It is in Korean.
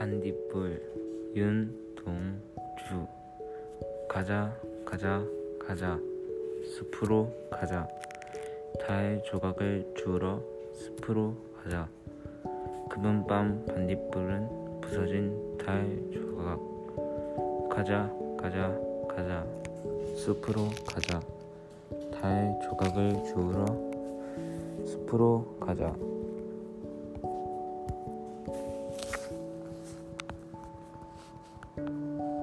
반딧불 윤동주. 가자 가자 가자. 숲으로 가자. 달 조각을 주우러 숲으로 가자. 금은 밤 반딧불은 부서진 달 조각. 가자 가자 가자. 숲으로 가자. 달 조각을 주우러 숲으로 가자. あ。